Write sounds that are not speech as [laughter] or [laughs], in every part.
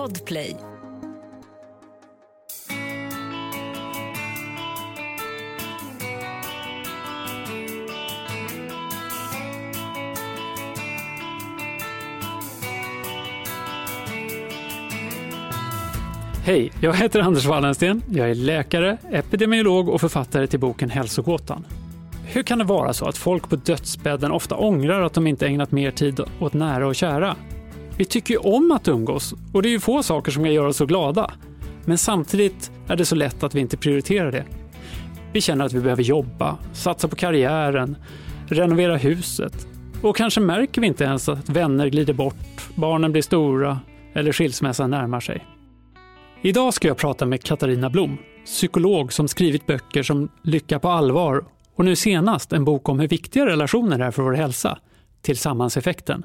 Podplay. Hej, jag heter Anders Wallensten. Jag är läkare, epidemiolog och författare till boken Hälsogåtan. Hur kan det vara så att folk på dödsbädden ofta ångrar att de inte ägnat mer tid åt nära och kära? Vi tycker ju om att umgås och det är ju få saker som kan göra oss så glada. Men samtidigt är det så lätt att vi inte prioriterar det. Vi känner att vi behöver jobba, satsa på karriären, renovera huset. Och kanske märker vi inte ens att vänner glider bort, barnen blir stora eller skilsmässan närmar sig. Idag ska jag prata med Katarina Blom, psykolog som skrivit böcker som Lycka på allvar och nu senast en bok om hur viktiga relationer är för vår hälsa, Tillsammanseffekten.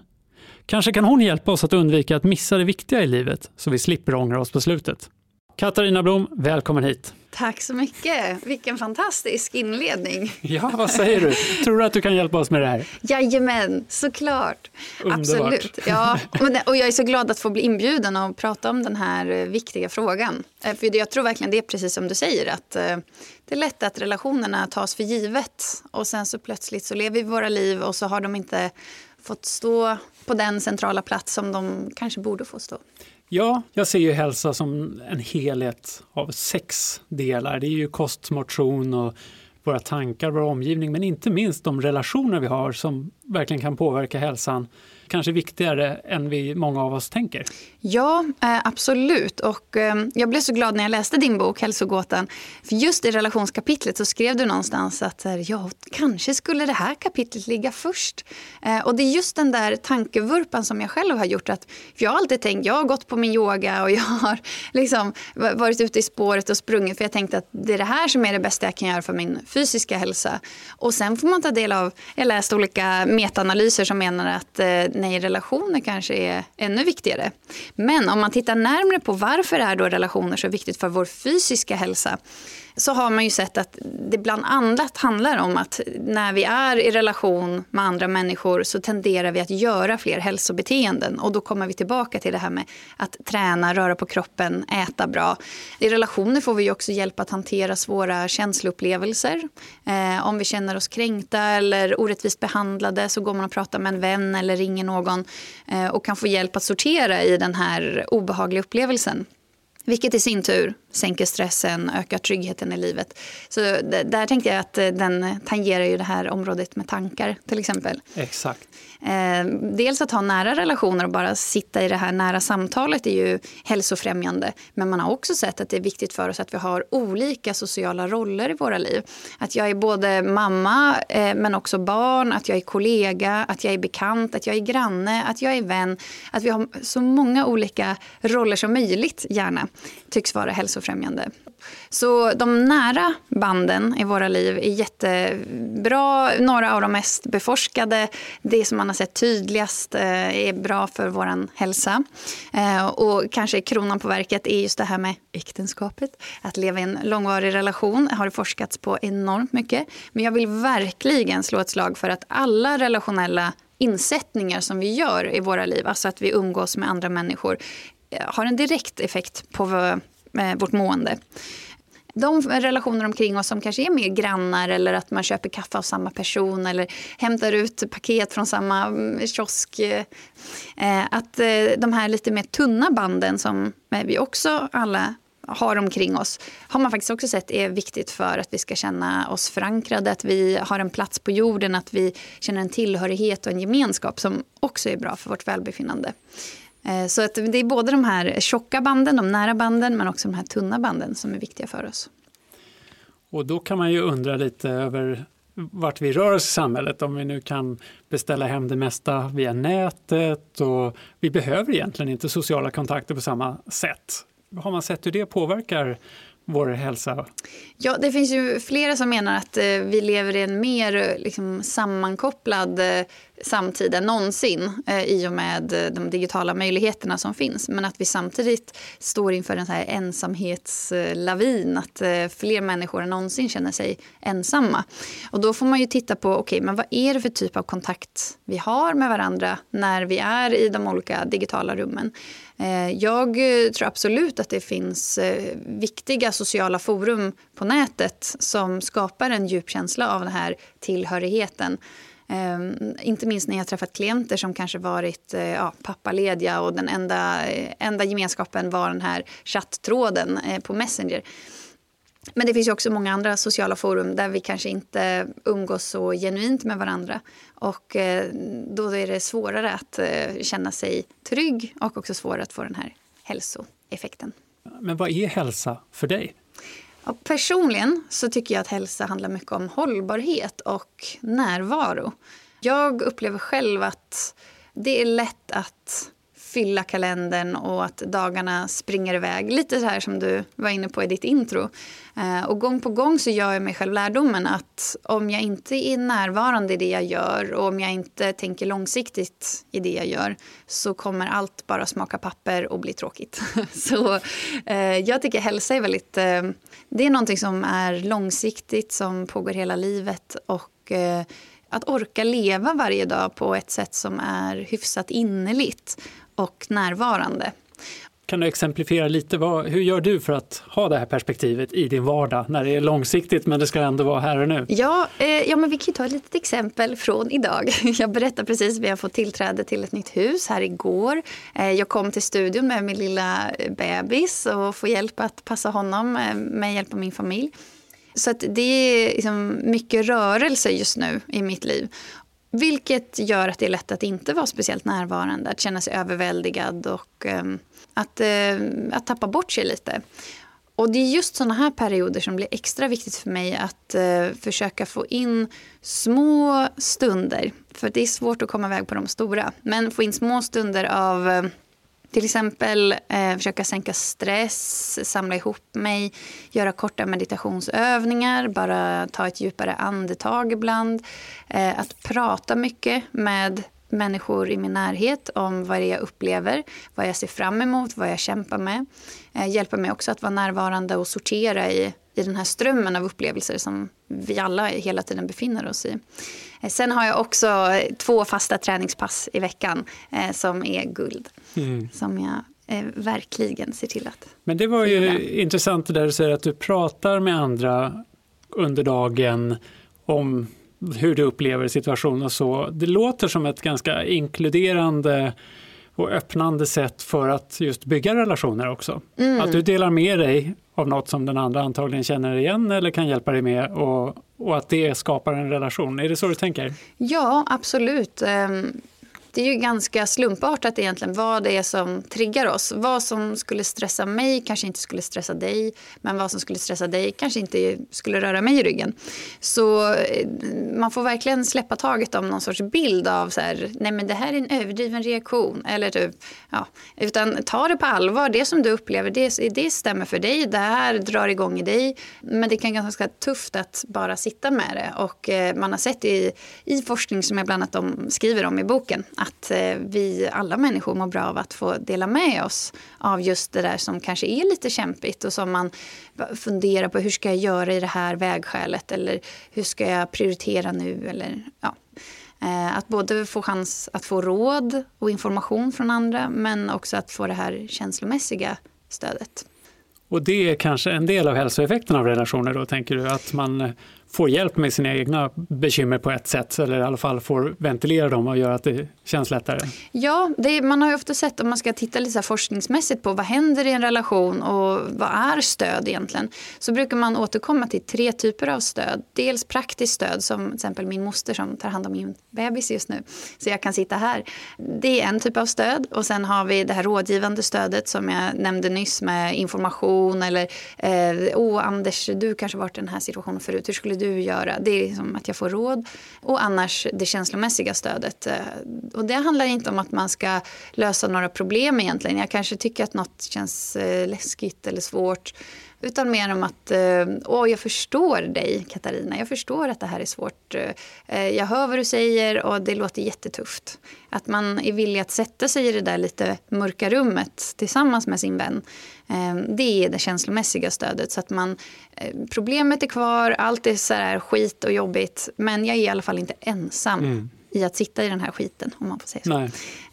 Kanske kan hon hjälpa oss att undvika att missa det viktiga i livet så vi slipper ångra oss på slutet. Katarina Blom, välkommen hit. Tack så mycket. Vilken fantastisk inledning. [laughs] Ja, vad säger du? Tror du att du kan hjälpa oss med det här? Jajamän, såklart. Underbart. Absolut. Ja, och jag är så glad att få bli inbjuden och prata om den här eh, viktiga frågan. Eh, för jag tror verkligen det är precis som du säger att eh, det är lätt att relationerna tas för givet och sen så plötsligt så lever vi våra liv och så har de inte fått stå på den centrala plats som de kanske borde få stå. Ja, jag ser ju hälsa som en helhet av sex delar. Det är ju kost, motion och våra tankar, vår omgivning, men inte minst de relationer vi har som verkligen kan påverka hälsan kanske viktigare än vi många av oss tänker. Ja, eh, absolut. Och ehm, jag blev så glad när jag läste din bok Hälsogåtan. För just i relationskapitlet så skrev du någonstans att eh, ja, kanske skulle det här kapitlet ligga först. Eh, och det är just den där tankevurpan som jag själv har gjort. Att, jag har alltid tänkt, jag har gått på min yoga och jag har [laughs] liksom varit ute i spåret och sprungit för jag tänkte att det är det här som är det bästa jag kan göra för min fysiska hälsa. Och sen får man ta del av, jag läst olika metaanalyser som menar att nej, relationer kanske är ännu viktigare. Men om man tittar närmre på varför är då relationer så viktigt för vår fysiska hälsa så har man ju sett att det bland annat handlar om att när vi är i relation med andra människor så tenderar vi att göra fler hälsobeteenden. Och då kommer vi tillbaka till det här med att träna, röra på kroppen, äta bra. I relationer får vi också hjälp att hantera svåra känsloupplevelser. Eh, om vi känner oss kränkta eller orättvist behandlade så går man och pratar med en vän eller ringer någon eh, och kan få hjälp att sortera i den här obehagliga upplevelsen. Vilket i sin tur sänker stressen, ökar tryggheten i livet. Så där tänkte jag att eh, den tangerar ju det här området med tankar till exempel. Exakt. Eh, dels att ha nära relationer och bara sitta i det här nära samtalet är ju hälsofrämjande. Men man har också sett att det är viktigt för oss att vi har olika sociala roller i våra liv. Att jag är både mamma eh, men också barn, att jag är kollega, att jag är bekant, att jag är granne, att jag är vän. Att vi har så många olika roller som möjligt gärna tycks vara hälsofrämjande. Så de nära banden i våra liv är jättebra. Några av de mest beforskade, det som man har sett tydligast eh, är bra för vår hälsa. Eh, och kanske kronan på verket är just det här med äktenskapet. Att leva i en långvarig relation har det forskats på enormt mycket. Men jag vill verkligen slå ett slag för att alla relationella insättningar som vi gör i våra liv, alltså att vi umgås med andra människor, har en direkt effekt på eh, vårt mående. De relationer omkring oss som kanske är mer grannar eller att man köper kaffe av samma person eller hämtar ut paket från samma mm, kiosk. Eh, eh, att de här lite mer tunna banden som vi också alla har omkring oss har man faktiskt också sett är viktigt för att vi ska känna oss förankrade, att vi har en plats på jorden, att vi känner en tillhörighet och en gemenskap som också är bra för vårt välbefinnande. Eh, så att det är både de här tjocka banden, de nära banden, men också de här tunna banden som är viktiga för oss. Och då kan man ju undra lite över vart vi rör oss i samhället, om vi nu kan beställa hem det mesta via nätet och vi behöver egentligen inte sociala kontakter på samma sätt. Har man sett hur det påverkar vår hälsa? Ja, det finns ju flera som menar att eh, vi lever i en mer eh, liksom, sammankopplad eh, samtiden någonsin eh, i och med eh, de digitala möjligheterna som finns. Men att vi samtidigt står inför en så här ensamhetslavin, att fler människor än någonsin känner sig ensamma. Och då får man ju titta på, okay, men vad är det för typ av kontakt vi har med varandra när vi är i de olika digitala rummen? Eh, jag eh, tror absolut att det finns eh, viktiga sociala forum på nätet som skapar en djup känsla av den här tillhörigheten. Ehm, inte minst när jag träffat klienter som kanske varit ja, pappalediga och den enda, enda gemenskapen var den här chatttråden på Messenger. Men det finns också många andra sociala forum där vi kanske inte umgås så genuint med varandra. Och uh, då är det svårare att känna sig trygg och också svårare att få den här hälsoeffekten. Men vad är hälsa för dig? Ja, personligen så tycker jag att hälsa handlar mycket om hållbarhet och närvaro. Jag upplever själv att det är lätt att fylla kalendern och att dagarna springer iväg. Lite så här som du var inne på i ditt intro. Eh, och gång på gång så gör jag mig själv lärdomen att om jag inte är närvarande i det jag gör och om jag inte tänker långsiktigt i det jag gör så kommer allt bara smaka papper och bli tråkigt. [laughs] så eh, jag tycker hälsa är väldigt... Eh, det är någonting som är långsiktigt, som pågår hela livet och att orka leva varje dag på ett sätt som är hyfsat innerligt och närvarande. Kan du exemplifiera lite? Vad, hur gör du för att ha det här perspektivet i din vardag när det är långsiktigt men det ska ändå vara här och nu? Ja, eh, ja men vi kan ta ett litet exempel från idag. [laughs] Jag berättar precis, vi har fått tillträde till ett nytt hus här igår. Eh, jag kom till studion med min lilla bebis och får hjälp att passa honom eh, med hjälp av min familj. Så det är liksom mycket rörelse just nu i mitt liv. Vilket gör att det är lätt att inte vara speciellt närvarande, att känna sig överväldigad och um, att, uh, att tappa bort sig lite. Och det är just såna här perioder som blir extra viktigt för mig att uh, försöka få in små stunder. För det är svårt att komma iväg på de stora. Men få in små stunder av uh, till exempel eh, försöka sänka stress, samla ihop mig, göra korta meditationsövningar, bara ta ett djupare andetag ibland. Eh, att prata mycket med människor i min närhet om vad det är jag upplever, vad jag ser fram emot, vad jag kämpar med. Eh, hjälper mig också att vara närvarande och sortera i, i den här strömmen av upplevelser som vi alla hela tiden befinner oss i. Eh, sen har jag också två fasta träningspass i veckan eh, som är guld. Mm. Som jag eh, verkligen ser till att Men det var ju fylla. intressant det där du säger att du pratar med andra under dagen om hur du upplever situationen och så. Det låter som ett ganska inkluderande och öppnande sätt för att just bygga relationer också. Mm. Att du delar med dig av något som den andra antagligen känner igen eller kan hjälpa dig med och, och att det skapar en relation. Är det så du tänker? Ja, absolut. Ehm, det är ju ganska slumpartat egentligen vad det är som triggar oss. Vad som skulle stressa mig kanske inte skulle stressa dig. Men vad som skulle stressa dig kanske inte skulle röra mig i ryggen. Så eh, man får verkligen släppa taget om någon sorts bild av så här, nej men det här är en överdriven reaktion. Eller typ, ja, utan ta det på allvar. Det som du upplever, det, det stämmer för dig. Det här drar igång i dig. Men det kan vara ganska tufft att bara sitta med det. Och eh, man har sett i, i forskning som jag bland annat skriver om i boken att eh, vi alla människor mår bra av att få dela med oss av just det där som kanske är lite kämpigt och som man funderar på hur ska jag göra i det här vägskälet eller hur ska jag prioritera nu eller ja. Eh, att både få chans att få råd och information från andra men också att få det här känslomässiga stödet. Och det är kanske en del av hälsoeffekten av relationer då, tänker du? Att man eh, får hjälp med sina egna bekymmer på ett sätt eller i alla fall får ventilera dem och göra att det känns lättare? Ja, det, man har ju ofta sett om man ska titta lite forskningsmässigt på vad händer i en relation och vad är stöd egentligen? Så brukar man återkomma till tre typer av stöd. Dels praktiskt stöd som till exempel min moster som tar hand om min bebis just nu så jag kan sitta här. Det är en typ av stöd och sen har vi det här rådgivande stödet som jag nämnde nyss med information eller eh, åh Anders, du kanske varit i den här situationen förut, hur skulle skulle du göra? Det är liksom att jag får råd. Och annars det känslomässiga stödet. Eh, och det handlar inte om att man ska lösa några problem egentligen. Jag kanske tycker att något känns eh, läskigt eller svårt. Utan mer om att, eh, åh jag förstår dig Katarina, jag förstår att det här är svårt. Eh, jag hör vad du säger och det låter jättetufft. Att man är villig att sätta sig i det där lite mörka rummet tillsammans med sin vän. Eh, det är det känslomässiga stödet. Så att man, problemet är kvar, allt är så här skit och jobbigt. Men jag är i alla fall inte ensam. Mm i att sitta i den här skiten, om man får säga så.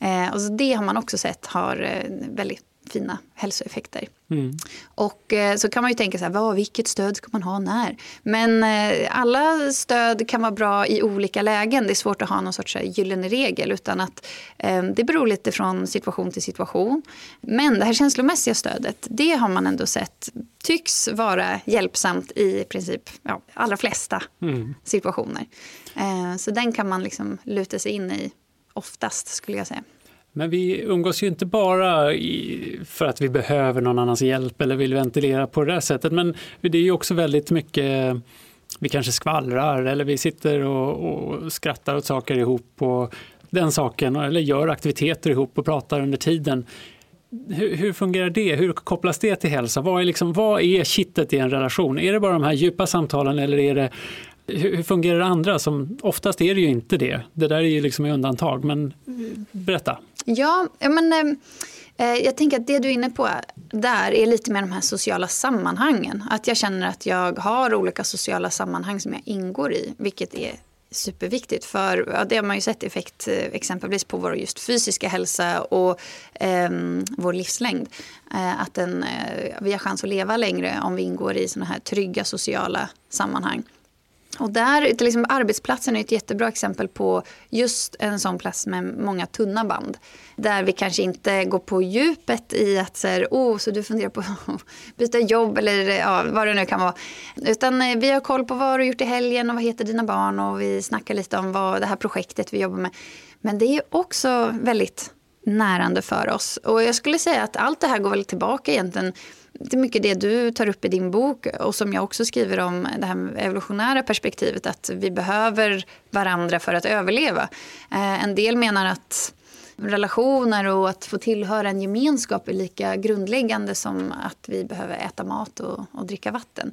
Eh, och så det har man också sett har eh, väldigt fina hälsoeffekter. Mm. Och eh, så kan man ju tänka så här, vad, vilket stöd ska man ha när? Men eh, alla stöd kan vara bra i olika lägen. Det är svårt att ha någon sorts gyllene regel. Utan att eh, det beror lite från situation till situation. Men det här känslomässiga stödet, det har man ändå sett tycks vara hjälpsamt i princip ja, allra flesta mm. situationer. Eh, så den kan man liksom luta sig in i oftast skulle jag säga. Men vi umgås ju inte bara för att vi behöver någon annans hjälp eller vill ventilera på det där sättet. Men det är ju också väldigt mycket, vi kanske skvallrar eller vi sitter och, och skrattar åt saker ihop och den saken eller gör aktiviteter ihop och pratar under tiden. Hur, hur, fungerar det? Hur kopplas det till hälsa? Vad är, liksom, vad är kittet i en relation? Är det bara de här djupa samtalen eller är det hur fungerar det andra? Som, oftast är det ju inte det. Det där är ju liksom undantag. Men berätta. Ja, men, eh, eh, jag tänker att det du är inne på där är lite mer de här sociala sammanhangen. Att jag känner att jag har olika sociala sammanhang som jag ingår i, vilket är superviktigt. För ja, det har man ju sett effekt eh, exempelvis på vår just fysiska hälsa och eh, vår livslängd. Eh, att den, eh, vi har chans att leva längre om vi ingår i såna här trygga sociala sammanhang. Och där, till liksom, arbetsplatsen är ett jättebra exempel på just en sån plats med många tunna band. Där vi kanske inte går på djupet i att så, här, oh, så du funderar på att byta jobb eller ja, vad det nu kan vara. Utan eh, vi har koll på vad du har gjort i helgen och vad heter dina barn och vi snackar lite om vad det här projektet vi jobbar med. Men det är också väldigt närande för oss. Och jag skulle säga att allt det här går väl tillbaka egentligen det är mycket det du tar upp i din bok och som jag också skriver om, det här evolutionära perspektivet att vi behöver varandra för att överleva. Eh, en del menar att relationer och att få tillhöra en gemenskap är lika grundläggande som att vi behöver äta mat och, och, dricka vatten.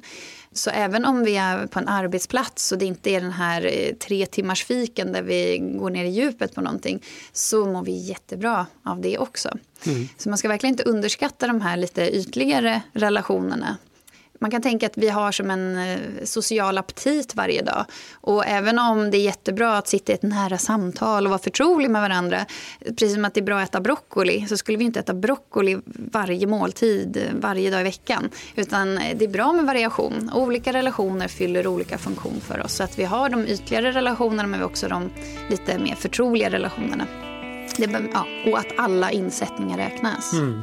Så även om vi är på en arbetsplats och det inte är den här eh, tre timmars fiken där vi går ner i djupet på någonting så mår vi jättebra av det också. Mm. Så man ska verkligen inte underskatta de här lite ytligare relationerna man kan tänka att vi har som en eh, social aptit varje dag. Och även om det är jättebra att sitta i ett nära samtal och vara förtrolig med varandra, precis som att det är bra att äta broccoli, så skulle vi inte äta broccoli varje måltid, eh, varje dag i veckan. Utan eh, det är bra med variation. Olika relationer fyller olika funktion för oss. Så att vi har de ytligare relationerna men vi har också de lite mer förtroliga relationerna. Det, ja, och att alla insättningar räknas. Mm.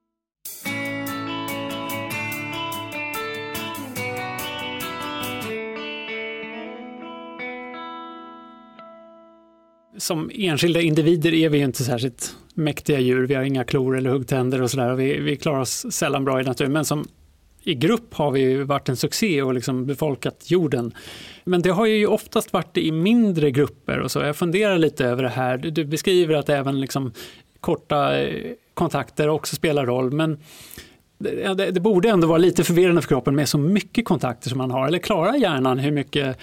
som enskilda individer är vi inte särskilt mäktiga djur. Vi har inga klor eller huggtänder och sådär. Vi, vi klarar oss sällan bra i naturen. Men som i grupp har vi varit en succé och liksom befolkat jorden. Men det har ju oftast varit i mindre grupper och så. Jag funderar lite över det här. Du beskriver att även liksom korta eh, kontakter också spelar roll. Men det, det, borde ändå vara lite förvirrande för kroppen med så mycket kontakter som man har. Eller klarar hjärnan hur mycket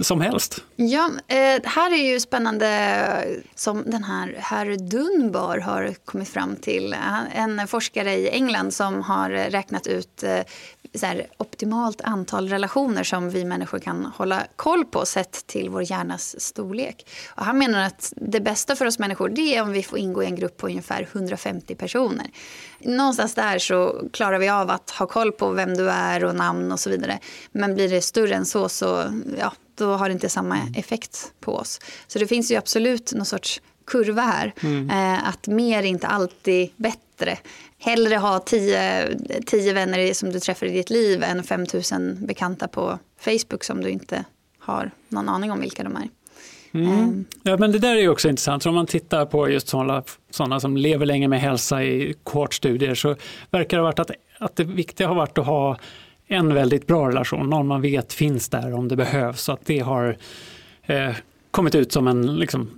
som helst. Ja, eh, här är ju spännande som den här herr Dunbar har kommit fram till. En forskare i England som har räknat ut eh, så här, optimalt antal relationer som vi människor kan hålla koll på sett till vår hjärnas storlek. Och han menar att det bästa för oss människor det är om vi får ingå i en grupp på ungefär 150 personer. Någonstans där så klarar vi av att ha koll på vem du är och namn och så vidare. Men blir det större än så, så ja, då har det inte samma effekt på oss. Så det finns ju absolut någon sorts kurva här. Mm. Eh, att mer är inte alltid bättre. Hellre ha tio, tio vänner som du träffar i ditt liv än 5000 bekanta på Facebook som du inte har någon aning om vilka de är. Mm. Um. Ja, men det där är också intressant. Så om man tittar på just sådana, sådana som lever länge med hälsa i kohortstudier så verkar det ha varit att, att det viktiga har varit att ha en väldigt bra relation, någon man vet finns där om det behövs. Så att det har eh, kommit ut som en liksom,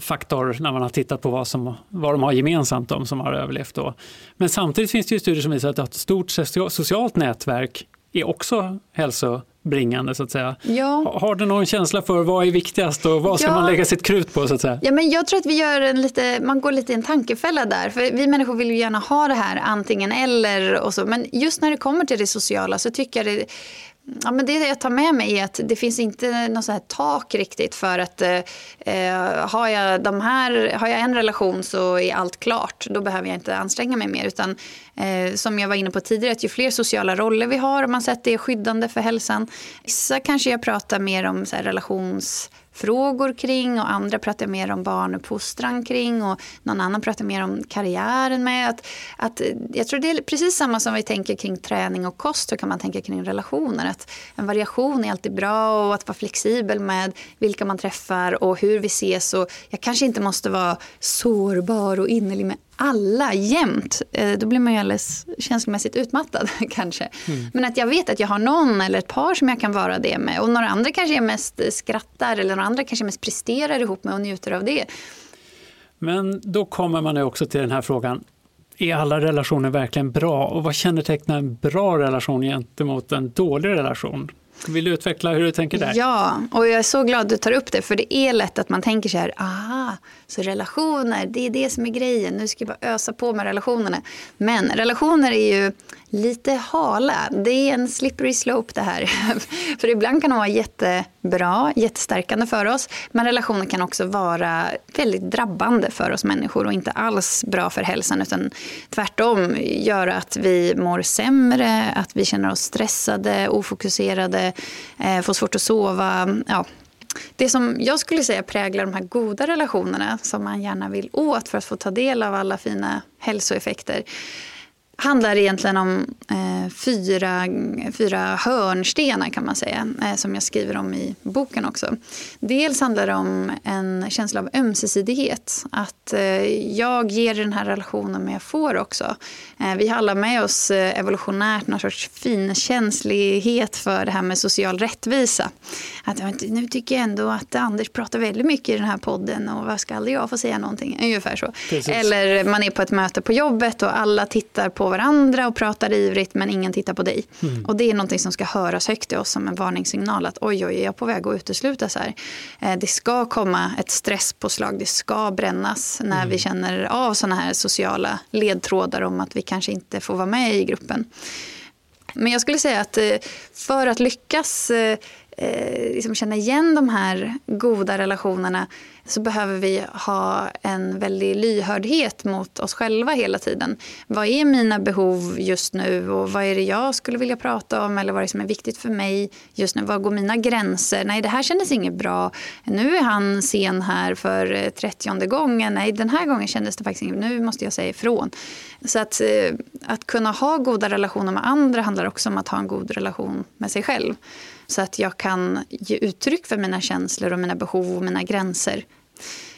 faktor när man har tittat på vad, som, vad de har gemensamt, de som har överlevt. Då. Men samtidigt finns det ju studier som visar att ett stort socialt nätverk är också hälsobringande så att säga. Ja. Har du någon känsla för vad är viktigast och vad ska ja. man lägga sitt krut på så att säga? Ja, men jag tror att vi gör en lite, man går lite i en tankefälla där. För vi människor vill ju gärna ha det här antingen eller och så. Men just när det kommer till det sociala så tycker jag det Ja, men det jag tar med mig är att det finns inte något så här tak riktigt för att eh, eh, har, jag de här, har jag en relation så är allt klart. Då behöver jag inte anstränga mig mer. Utan eh, som jag var inne på tidigare, att ju fler sociala roller vi har, om man sett det är skyddande för hälsan. Vissa kanske jag pratar mer om så relations frågor kring och andra pratar mer om barnuppfostran kring och någon annan pratar mer om karriären med. Att, att, jag tror det är precis samma som vi tänker kring träning och kost, så kan man tänka kring relationer. Att en variation är alltid bra och att vara flexibel med vilka man träffar och hur vi ses. Och jag kanske inte måste vara sårbar och innerlig med alla jämt, eh, då blir man ju alldeles känslomässigt utmattad [laughs] kanske. Mm. Men att jag vet att jag har någon eller ett par som jag kan vara det med. Och några andra kanske jag mest skrattar eller några andra kanske mest presterar ihop med och njuter av det. Men då kommer man ju också till den här frågan, är alla relationer verkligen bra? Och vad kännetecknar en bra relation gentemot en dålig relation? Vill du utveckla hur du tänker där? Ja, och jag är så glad att du tar upp det. För det är lätt att man tänker så här, aha, så relationer, det är det som är grejen. Nu ska jag bara ösa på med relationerna. Men relationer är ju lite hala. Det är en slippery slope det här. [laughs] för ibland kan de vara jättebra, jättestärkande för oss. Men relationer kan också vara väldigt drabbande för oss människor och inte alls bra för hälsan. Utan tvärtom göra att vi mår sämre, att vi känner oss stressade, ofokuserade, eh, får svårt att sova. Ja, det som jag skulle säga präglar de här goda relationerna som man gärna vill åt för att få ta del av alla fina hälsoeffekter handlar egentligen om eh, fyra, fyra hörnstenar kan man säga, eh, som jag skriver om i boken också. Dels handlar det om en känsla av ömsesidighet. Att eh, jag ger den här relationen men jag får också. Eh, vi har alla med oss eh, evolutionärt någon sorts finkänslighet för det här med social rättvisa. Att, nu tycker jag ändå att Anders pratar väldigt mycket i den här podden och vad ska aldrig jag få säga någonting? Ungefär så. Precis. Eller man är på ett möte på jobbet och alla tittar på varandra och pratar ivrigt men ingen tittar på dig. Mm. Och det är någonting som ska höras högt i oss som en varningssignal att oj, oj, jag är på väg att uteslutas här. Eh, det ska komma ett stresspåslag, det ska brännas när mm. vi känner av sådana här sociala ledtrådar om att vi kanske inte får vara med i gruppen. Men jag skulle säga att eh, för att lyckas eh, liksom känna igen de här goda relationerna så behöver vi ha en väldig lyhördhet mot oss själva hela tiden. Vad är mina behov just nu och vad är det jag skulle vilja prata om eller vad är det som är viktigt för mig just nu? Var går mina gränser? Nej, det här kändes inget bra. Nu är han sen här för eh, trettionde gången. Nej, den här gången kändes det faktiskt inget Nu måste jag säga ifrån. Så att, eh, att kunna ha goda relationer med andra handlar också om att ha en god relation med sig själv. Så att jag kan ge uttryck för mina känslor och mina behov och mina gränser.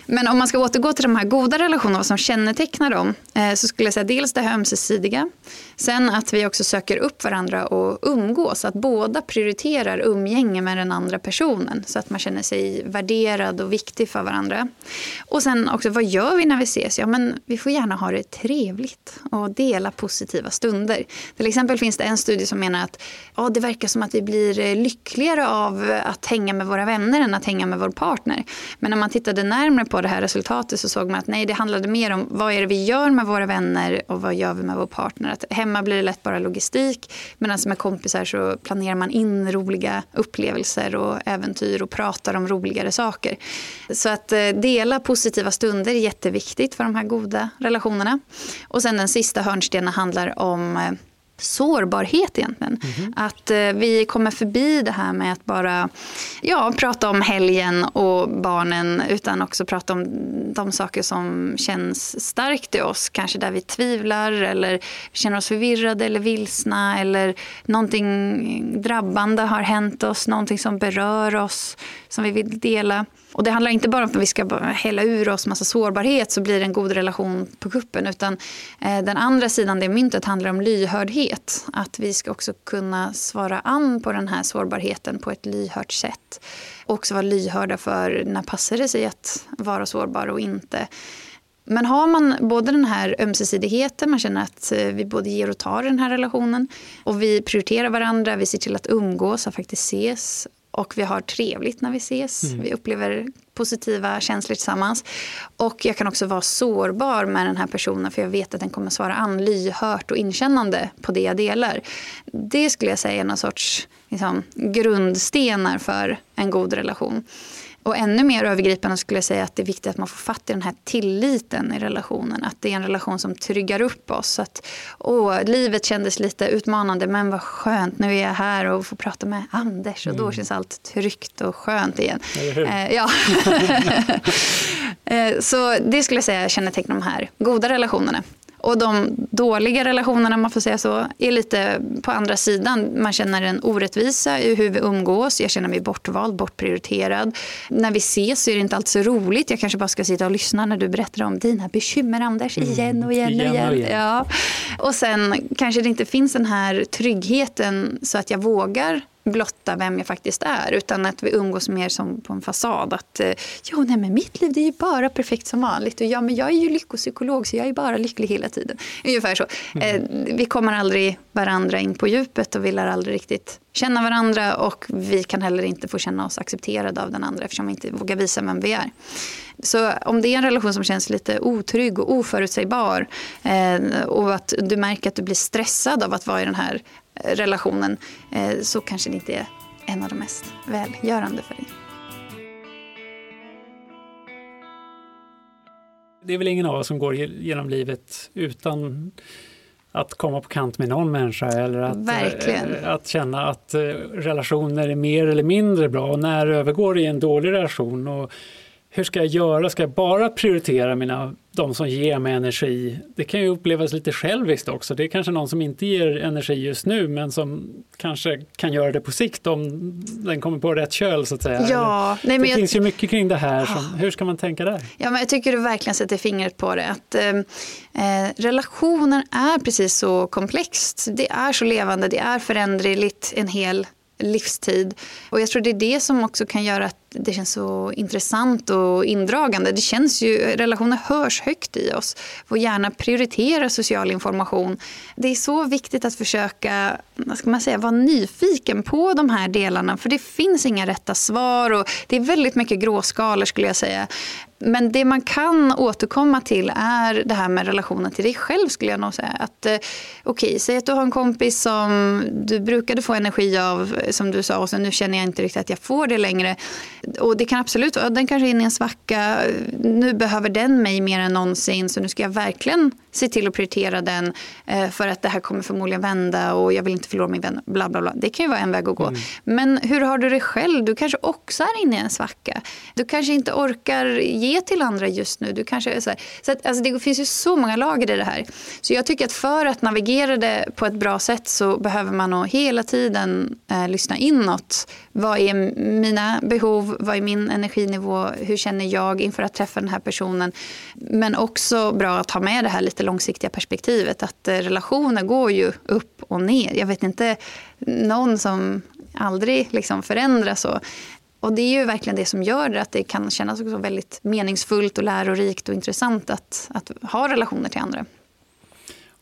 Men om man ska återgå till de här goda relationerna, vad som kännetecknar dem, eh, så skulle jag säga dels det här ömsesidiga. Sen att vi också söker upp varandra och umgås. Att båda prioriterar umgänge med den andra personen så att man känner sig värderad och viktig för varandra. Och sen också, vad gör vi när vi ses? Ja, men vi får gärna ha det trevligt och dela positiva stunder. Till exempel finns det en studie som menar att ja, det verkar som att vi blir eh, lyckligare av att hänga med våra vänner än att hänga med vår partner. Men när man tittade närmare på det här resultatet så såg man att nej, det handlade mer om vad är det vi gör med våra vänner och vad gör vi med vår partner. Att hemma blir det lätt bara logistik medan med kompisar så planerar man in roliga upplevelser och äventyr och pratar om roligare saker. Så att eh, dela positiva stunder är jätteviktigt för de här goda relationerna. Och sen den sista hörnstenen handlar om eh, sårbarhet egentligen. Mm. Att eh, vi kommer förbi det här med att bara ja, prata om helgen och barnen utan också prata om de saker som känns starkt i oss. Kanske där vi tvivlar eller känner oss förvirrade eller vilsna eller någonting drabbande har hänt oss, någonting som berör oss som vi vill dela. Och det handlar inte bara om att vi ska hälla ur oss massa sårbarhet så blir det en god relation på kuppen. Utan eh, den andra sidan det myntet handlar om lyhördhet. Att vi ska också kunna svara an på den här sårbarheten på ett lyhört sätt. Och också vara lyhörda för när passar det sig att vara sårbar och inte. Men har man både den här ömsesidigheten, man känner att eh, vi både ger och tar i den här relationen och vi prioriterar varandra, vi ser till att umgås och faktiskt ses och vi har trevligt när vi ses. Mm. Vi upplever positiva känslor tillsammans. Och jag kan också vara sårbar med den här personen för jag vet att den kommer svara an lyhört och inkännande på det jag delar. Det skulle jag säga är någon sorts liksom, grundstenar för en god relation. Och ännu mer övergripande skulle jag säga att det är viktigt att man får fatt i den här tilliten i relationen. Att det är en relation som tryggar upp oss. Att, åh, livet kändes lite utmanande men vad skönt, nu är jag här och får prata med Anders och mm. då känns allt tryggt och skönt igen. Eh, ja. [laughs] [laughs] eh, så det skulle jag säga kännetecknar de här goda relationerna. Och de dåliga relationerna, man får säga så, är lite på andra sidan. Man känner en orättvisa i hur vi umgås. Jag känner mig bortvald, bortprioriterad. När vi ses så är det inte alltid så roligt. Jag kanske bara ska sitta och lyssna när du berättar om dina bekymmer, Anders, mm. igen och igen, igen och igen. Och, igen. Ja. och sen kanske det inte finns den här tryggheten så att jag vågar blotta vem jag faktiskt är utan att vi umgås mer som på en fasad. Att eh, ja, nej, men mitt liv det är ju bara perfekt som vanligt och ja, men jag är ju lyckopsykolog så jag är bara lycklig hela tiden. Ungefär så. Mm. Eh, vi kommer aldrig varandra in på djupet och vi lär aldrig riktigt känna varandra och vi kan heller inte få känna oss accepterade av den andra eftersom vi inte vågar visa vem vi är. Så om det är en relation som känns lite otrygg och oförutsägbar eh, och att du märker att du blir stressad av att vara i den här relationen eh, så kanske det inte är en av de mest välgörande för dig. Det är väl ingen av oss som går genom livet utan att komma på kant med någon människa eller att. Eh, att känna att eh, relationer är mer eller mindre bra och när övergår i en dålig relation. Och hur ska jag göra? Ska jag bara prioritera mina, de som ger mig energi? Det kan ju upplevas lite själviskt också. Det är kanske någon som inte ger energi just nu men som kanske kan göra det på sikt om den kommer på rätt köl så att säga. Ja, nej, det finns ju mycket kring det här. Som, hur ska man tänka där? Ja, men jag tycker du verkligen sätter fingret på det. Att, eh, eh, relationer är precis så komplext. Det är så levande, det är föränderligt en hel livstid. Och jag tror det är det som också kan göra att det känns så intressant och indragande. Det känns ju, relationer hörs högt i oss. Vår hjärna prioriterar social information. Det är så viktigt att försöka vad ska man säga, vara nyfiken på de här delarna. För det finns inga rätta svar och det är väldigt mycket gråskalor skulle jag säga. Men det man kan återkomma till är det här med relationen till dig själv skulle jag nog säga. Att, eh, okay, säg att du har en kompis som du brukade få energi av som du sa och sen nu känner jag inte riktigt att jag får det längre. Och det kan absolut vara, den kanske är inne i en svacka, nu behöver den mig mer än någonsin så nu ska jag verkligen se till att prioritera den eh, för att det här kommer förmodligen vända och jag vill inte förlora min vän. Bla, bla, bla. Det kan ju vara en väg att gå. Mm. Men hur har du det själv? Du kanske också är inne i en svacka. Du kanske inte orkar ge till andra just nu. Du kanske så, så att, alltså, det finns ju så många lager i det här. Så jag tycker att för att navigera det på ett bra sätt så behöver man nog hela tiden eh, lyssna inåt. Vad är mina behov? Vad är min energinivå? Hur känner jag inför att träffa den här personen? Men också bra att ha med det här lite långsiktiga perspektivet. Att eh, relationer går ju upp och ner. Jag vet inte någon som aldrig liksom förändras. Och, Och det är ju verkligen det som gör det att det kan kännas också väldigt meningsfullt och lärorikt och intressant att, att ha relationer till andra.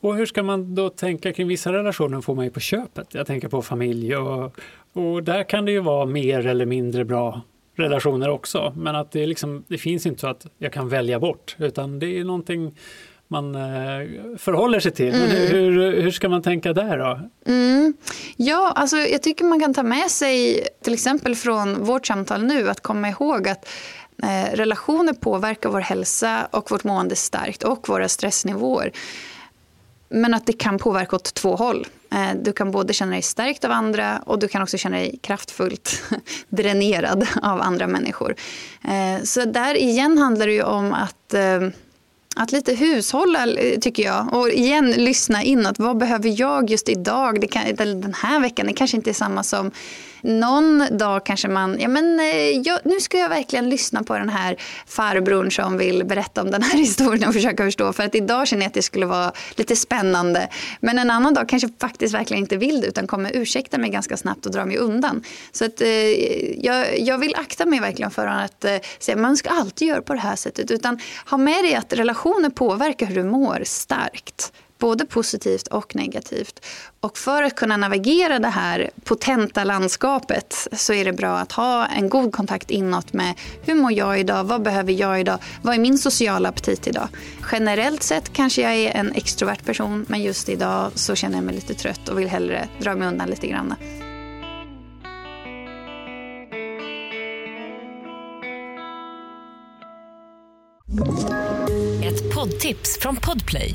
Och hur ska man då tänka kring vissa relationer får man ju på köpet? Jag tänker på familj och, och där kan det ju vara mer eller mindre bra relationer också. Men att det, liksom, det finns inte så att jag kan välja bort utan det är någonting man eh, förhåller sig till. Mm. Men hur, hur ska man tänka där då? Mm. Ja, alltså jag tycker man kan ta med sig till exempel från vårt samtal nu att komma ihåg att eh, relationer påverkar vår hälsa och vårt mående starkt och våra stressnivåer. Men att det kan påverka åt två håll. Eh, du kan både känna dig stärkt av andra och du kan också känna dig kraftfullt [laughs] dränerad av andra människor. Eh, så där igen handlar det ju om att att lite hushålla, eh, tycker jag. Och igen, lyssna inåt. Vad behöver jag just idag? Det kan, den här veckan. Det kanske inte är samma som någon dag kanske man, ja men eh, jag, nu ska jag verkligen lyssna på den här farbrorn som vill berätta om den här [laughs] historien och försöka förstå. För att idag känner jag att det skulle vara lite spännande. Men en annan dag kanske faktiskt verkligen inte vill det utan kommer ursäkta mig ganska snabbt och dra mig undan. Så att, eh, jag, jag vill akta mig verkligen för att eh, säga man ska alltid göra på det här sättet. Utan ha med dig att relationer påverkar hur du mår starkt både positivt och negativt. Och för att kunna navigera det här potenta landskapet så är det bra att ha en god kontakt inåt med hur mår jag idag, vad behöver jag idag, vad är min sociala aptit idag. Generellt sett kanske jag är en extrovert person men just idag så känner jag mig lite trött och vill hellre dra mig undan lite grann. Ett poddtips från Podplay.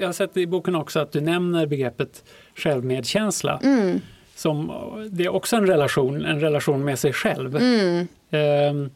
Jag har sett i boken också att du nämner begreppet självmedkänsla. Mm. Som, det är också en relation, en relation med sig själv. Mm. Ehm,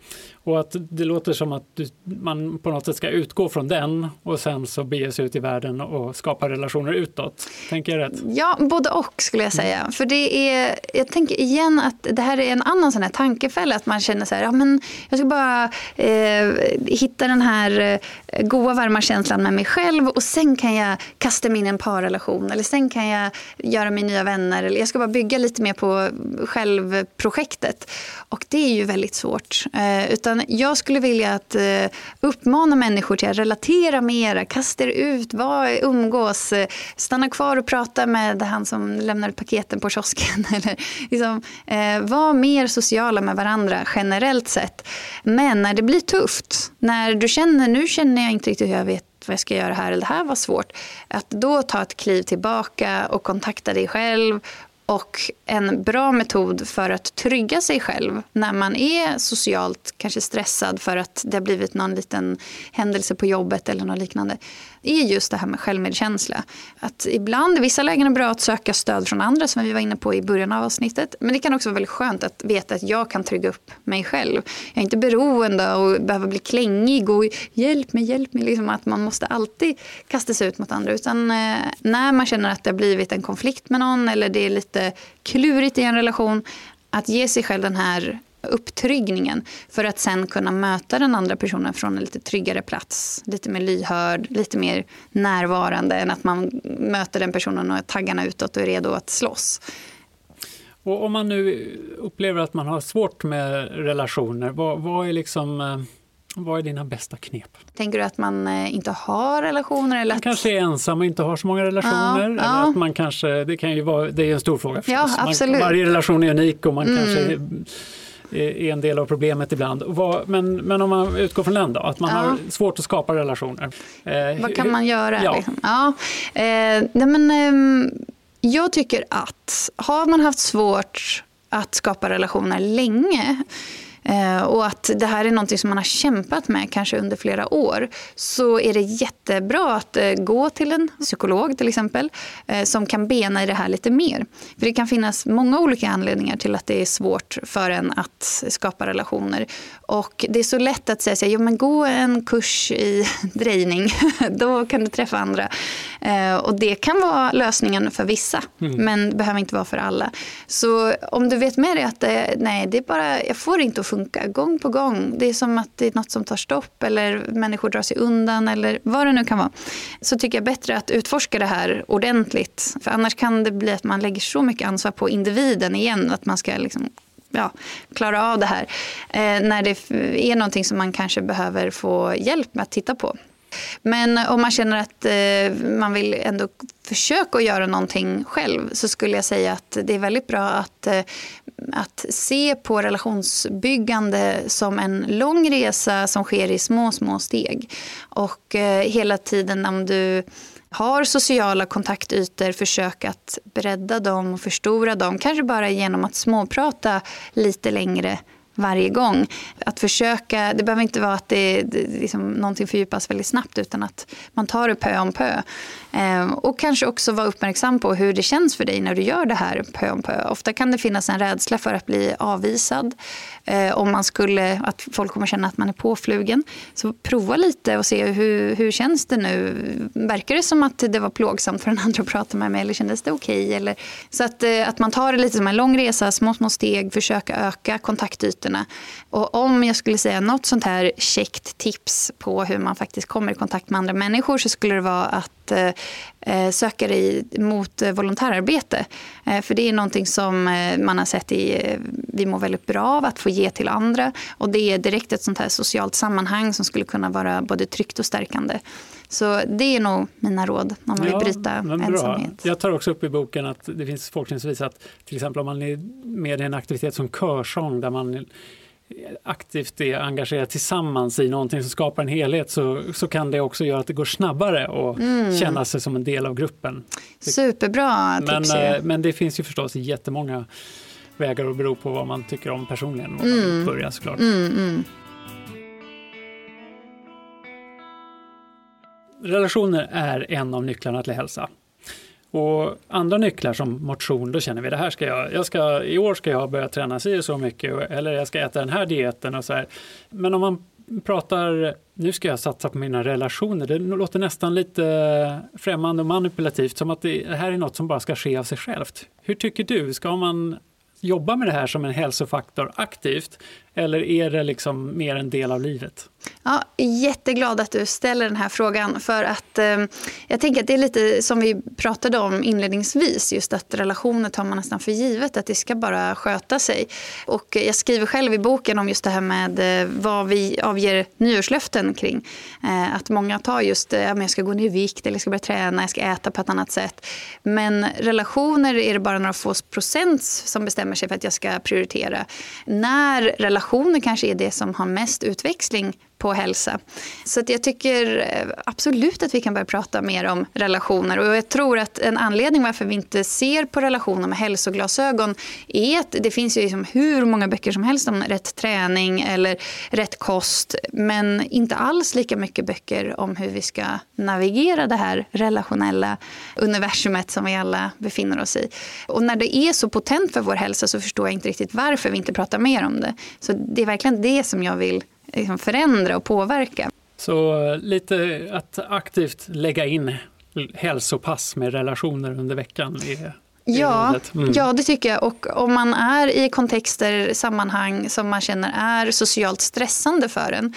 och att det låter som att du, man på något sätt ska utgå från den och sen så bege sig ut i världen och skapa relationer utåt. Tänker jag rätt? Ja, både och skulle jag säga. Mm. För det är, jag tänker igen att det här är en annan sån här tankefälla. Att man känner så här, ja men jag ska bara eh, hitta den här eh, goa varma känslan med mig själv och sen kan jag kasta mig in i en parrelation eller sen kan jag göra mig nya vänner. Eller jag ska bara bygga lite mer på självprojektet. Och det är ju väldigt svårt. Eh, utan jag skulle vilja att eh, uppmana människor till att relatera mera, kasta er ut, var, umgås, eh, stanna kvar och prata med han som lämnar paketen på kiosken. [laughs] Eller, liksom, eh, var mer sociala med varandra generellt sett. Men när det blir tufft, när du känner nu känner jag inte riktigt hur jag vet vad jag ska göra här, eller det här var svårt. Att då ta ett kliv tillbaka och kontakta dig själv och en bra metod för att trygga sig själv när man är socialt kanske stressad för att det har blivit någon liten händelse på jobbet eller något liknande är just det här med självmedkänsla. Att ibland, i vissa lägen är det bra att söka stöd från andra som vi var inne på i början av avsnittet. Men det kan också vara väldigt skönt att veta att jag kan trygga upp mig själv. Jag är inte beroende och behöver bli klängig och hjälp mig, hjälp mig. Liksom att man måste alltid kasta sig ut mot andra. Utan eh, när man känner att det har blivit en konflikt med någon eller det är lite klurigt i en relation. Att ge sig själv den här upptryggningen för att sen kunna möta den andra personen från en lite tryggare plats. Lite mer lyhörd, lite mer närvarande än att man möter den personen och är taggarna utåt och är redo att slåss. Och om man nu upplever att man har svårt med relationer, vad, vad är liksom eh, vad är dina bästa knep? Tänker du att man eh, inte har relationer? Eller man att... kanske är ensam och inte har så många relationer. Ja, eller ja. att man kanske, det, kan ju vara, det är en stor fråga förstås. Ja. Man, varje relation är unik och man Mm. kanske är, en del av problemet ibland. Men, men om man utgår från den då, att man Ja. har svårt att skapa relationer. Eh, Vad kan man göra? Ja. Liksom? Ja. Eh, nej men, ehm, jag tycker att har man haft svårt att skapa relationer länge eh, och att det här är någonting som man har kämpat med kanske under flera år så är det jättebra att eh, gå till en psykolog till exempel eh, som kan bena i det här lite mer. För det kan finnas många olika anledningar till att det är svårt för en att skapa relationer. Och det är så lätt att säga så här, jo, men gå en kurs i [laughs] drejning, [laughs] då kan du träffa andra. Eh, och det kan vara lösningen för vissa, men behöver inte vara för alla. Så om du vet med dig att nej, det är bara, jag får inte att funka gång på gång. Det är som att det är något som tar stopp eller människor drar sig undan eller vad det nu kan vara. Så tycker jag bättre att utforska det här ordentligt. För annars kan det bli att man lägger så mycket ansvar på individen igen. Att man ska liksom ja, klara av det här. Eh, när det är någonting som man kanske behöver få hjälp med att titta på. Men om man känner att eh, man vill ändå försöka att göra någonting själv så skulle jag säga att det är väldigt bra att, eh, att se på relationsbyggande som en lång resa som sker i små, små steg. Och eh, hela tiden om du har sociala kontaktytor, försök att bredda dem och förstora dem. Kanske bara genom att småprata lite längre varje gång. Att försöka, det behöver inte vara att det, det liksom, någonting fördjupas väldigt snabbt utan att man tar det pö om pö. Ehm, och kanske också vara uppmärksam på hur det känns för dig när du gör det här pö om pö. Ofta kan det finnas en rädsla för att bli avvisad. Ehm, om man skulle, att folk kommer känna att man är påflugen. Så prova lite och se hur, hur känns det nu. Verkar det som att det var plågsamt för den andra att prata med mig eller kändes det okej? Eller, så att, eh, att man tar det lite som en lång resa, små, små steg, försöka öka kontaktytorna. Och om jag skulle säga något sånt här käckt tips på hur man faktiskt kommer i kontakt med andra människor så skulle det vara att eh, eh, söka dig mot volontärarbete. Eh, för det är någonting som man har sett i, vi mår väldigt bra av att få ge till andra. Och det är direkt ett sånt här socialt sammanhang som skulle kunna vara både tryggt och stärkande. Så det är nog mina råd om man vill bryta ensamhet. Jag tar också upp i boken att det finns forskning som visar att till exempel om man är med i en aktivitet som körsång där man aktivt är engagerad tillsammans i någonting som skapar en helhet så, så kan det också göra att det går snabbare och Mm. känna sig som en del av gruppen. Superbra Men, tips. är eh, men det finns ju förstås jättemånga vägar och beror på vad man tycker om personligen. Mm. börja såklart. Mm, mm. Relationer är en av nycklarna till hälsa. Och andra nycklar som motion, då känner vi det här ska jag, jag ska, i år ska jag börja träna sig och så mycket eller jag ska äta den här dieten och så här. Men om man pratar, nu ska jag satsa på mina relationer, det låter nästan lite främmande och manipulativt som att det här är något som bara ska ske av sig självt. Hur tycker du, ska man jobba med det här som en hälsofaktor aktivt eller är det liksom mer en del av livet? Ja, jätteglad att du ställer den här frågan. För att eh, Jag tänker att det är lite som vi pratade om inledningsvis. Just att relationer tar man nästan för givet. Att det ska bara sköta sig. Och Jag skriver själv i boken om just det här med eh, vad vi avger nyårslöften kring. Eh, att många tar just eh, jag ska gå ner i vikt, eller jag ska börja träna, jag ska äta på ett annat sätt. Men relationer är det bara några få procent som bestämmer sig för att jag ska prioritera. När relationer kanske är det som har mest utväxling på hälsa. Så att jag tycker eh, absolut att vi kan börja prata mer om relationer. Och jag tror att en anledning varför vi inte ser på relationer med hälsoglasögon är att det finns ju liksom hur många böcker som helst om rätt träning eller rätt kost. Men inte alls lika mycket böcker om hur vi ska navigera det här relationella universumet som vi alla befinner oss i. Och när det är så potent för vår hälsa så förstår jag inte riktigt varför vi inte pratar mer om det. Så det är verkligen det som jag vill liksom förändra och påverka. Så eh, lite att aktivt lägga in hälsopass med relationer under veckan är Ja. Mm. ja, det tycker jag. Och om man är i kontexter, sammanhang som man känner är socialt stressande för en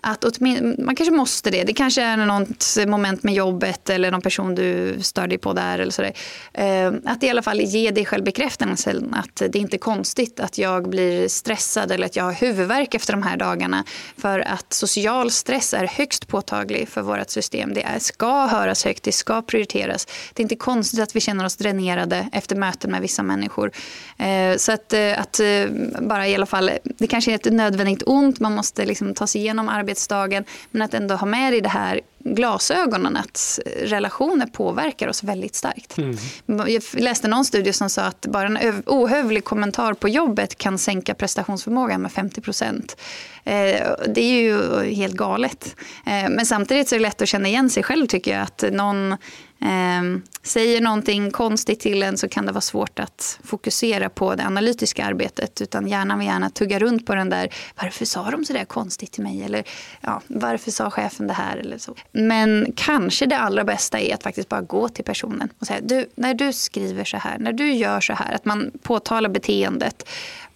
att man kanske måste det. Det kanske är något moment med jobbet eller någon person du stör dig på där. Eller sådär. Ehm, att i alla fall ge dig själv bekräftelsen att det är inte konstigt att jag blir stressad eller att jag har huvudvärk efter de här dagarna. För att social stress är högst påtaglig för vårt system. Det är, ska höras högt, det ska prioriteras. Det är inte konstigt att vi känner oss dränerade efter möten med vissa människor. Ehm, så att, eh, att eh, bara i alla fall, det kanske är ett nödvändigt ont, man måste liksom ta sig igenom arbetet arbetsdagen, men att ändå ha med dig det här glasögonen att relationer påverkar oss väldigt starkt. Mm. Jag läste någon studie som sa att bara en ohövlig kommentar på jobbet kan sänka prestationsförmågan med 50 procent. Det är ju helt galet. Men samtidigt så är det lätt att känna igen sig själv tycker jag. Att någon eh, säger någonting konstigt till en så kan det vara svårt att fokusera på det analytiska arbetet. Utan hjärnan vill gärna tugga runt på den där, varför sa de så där konstigt till mig? Eller ja, varför sa chefen det här? Eller så. Men kanske det allra bästa är att faktiskt bara gå till personen och säga, du, när du skriver så här, när du gör så här, att man påtalar beteendet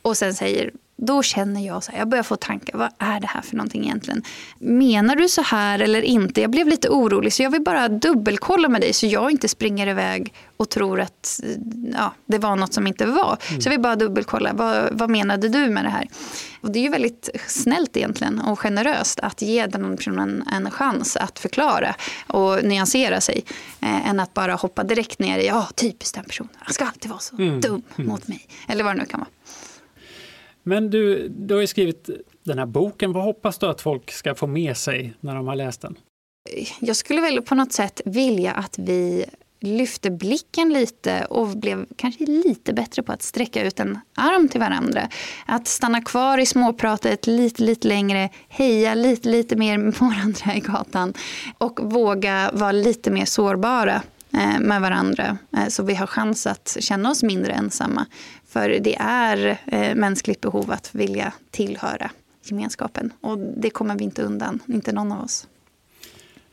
och sen säger då känner jag så här, jag börjar få tankar, vad är det här för någonting egentligen? Menar du så här eller inte? Jag blev lite orolig så jag vill bara dubbelkolla med dig så jag inte springer iväg och tror att ja, det var något som inte var. Mm. Så jag vill bara dubbelkolla, vad, vad menade du med det här? Och det är ju väldigt snällt egentligen och generöst att ge den personen en chans att förklara och nyansera sig. Eh, än att bara hoppa direkt ner i, ja typiskt den personen, han ska alltid vara så mm. dum mm. mot mig. Eller vad det nu kan vara. Men du, du har ju skrivit den här boken. Vad hoppas du att folk ska få med sig när de har läst den? Jag skulle väl på något sätt vilja att vi lyfte blicken lite och blev kanske lite bättre på att sträcka ut en arm till varandra. Att stanna kvar i småpratet lite, lite längre, heja lite, lite mer med varandra i gatan och våga vara lite mer sårbara eh, med varandra eh, så vi har chans att känna oss mindre ensamma. För det är eh, mänskligt behov att vilja tillhöra gemenskapen. Och det kommer vi inte undan, inte någon av oss.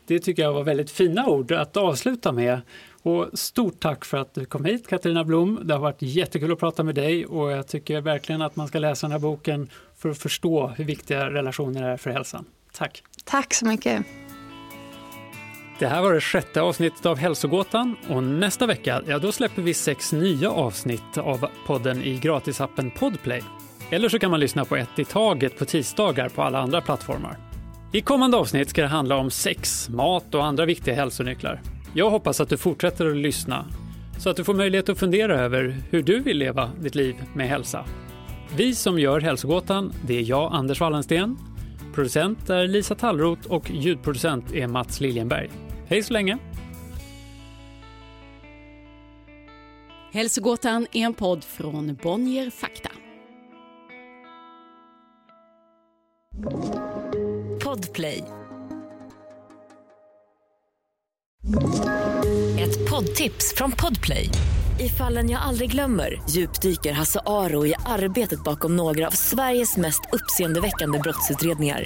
Det tycker jag var väldigt fina ord att avsluta med. Och stort tack för att du kom hit Katarina Blom. Det har varit jättekul att prata med dig och jag tycker verkligen att man ska läsa den här boken för att förstå hur viktiga relationer är för hälsan. Tack! Tack så mycket! Det här var det sjätte avsnittet av Hälsogåtan och nästa vecka ja, då släpper vi sex nya avsnitt av podden i gratisappen Podplay. Eller så kan man lyssna på ett i taget på tisdagar på alla andra plattformar. I kommande avsnitt ska det handla om sex, mat och andra viktiga hälsonycklar. Jag hoppas att du fortsätter att lyssna så att du får möjlighet att fundera över hur du vill leva ditt liv med hälsa. Vi som gör Hälsogåtan, det är jag, Anders Wallensten. Producent är Lisa Tallroth och ljudproducent är Mats Liljenberg. Hej så länge! Hälsogåtan är en podd från Bonnier Fakta. Podplay. Ett poddtips från Podplay. I fallen jag aldrig glömmer djupdyker Hasse Aro i arbetet bakom några av Sveriges mest uppseendeväckande brottsutredningar